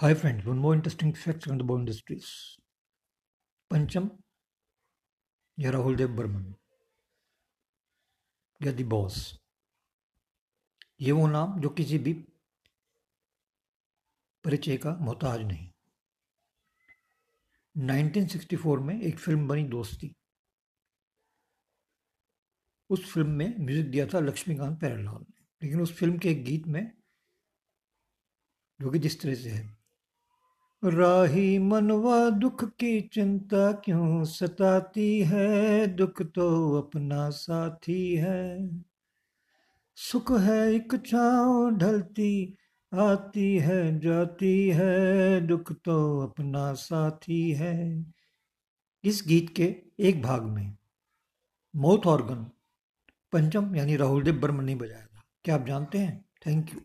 Hi friends, one more interesting fact on the Bow Industries. पंचम या राहुल देव बर्मन या दी boss ये वो नाम जो किसी भी परिचय का मोहताज नहीं 1964 में एक फ़िल्म बनी दोस्ती उस फ़िल्म में म्यूज़िक दिया था लक्ष्मीकांत प्यारेलाल ने। लेकिन उस फ़िल्म के एक गीत में जो कि जिस तरह से है राही मनवा दुख की चिंता क्यों सताती है? दुख तो अपना साथी है। सुख है एक छाँव ढलती, आती है, जाती है। दुख तो अपना साथी है। इस गीत के एक भाग में माउथ ऑर्गन पंचम यानी राहुल देव बर्मन ने बजाया था। क्या आप जानते हैं? Thank you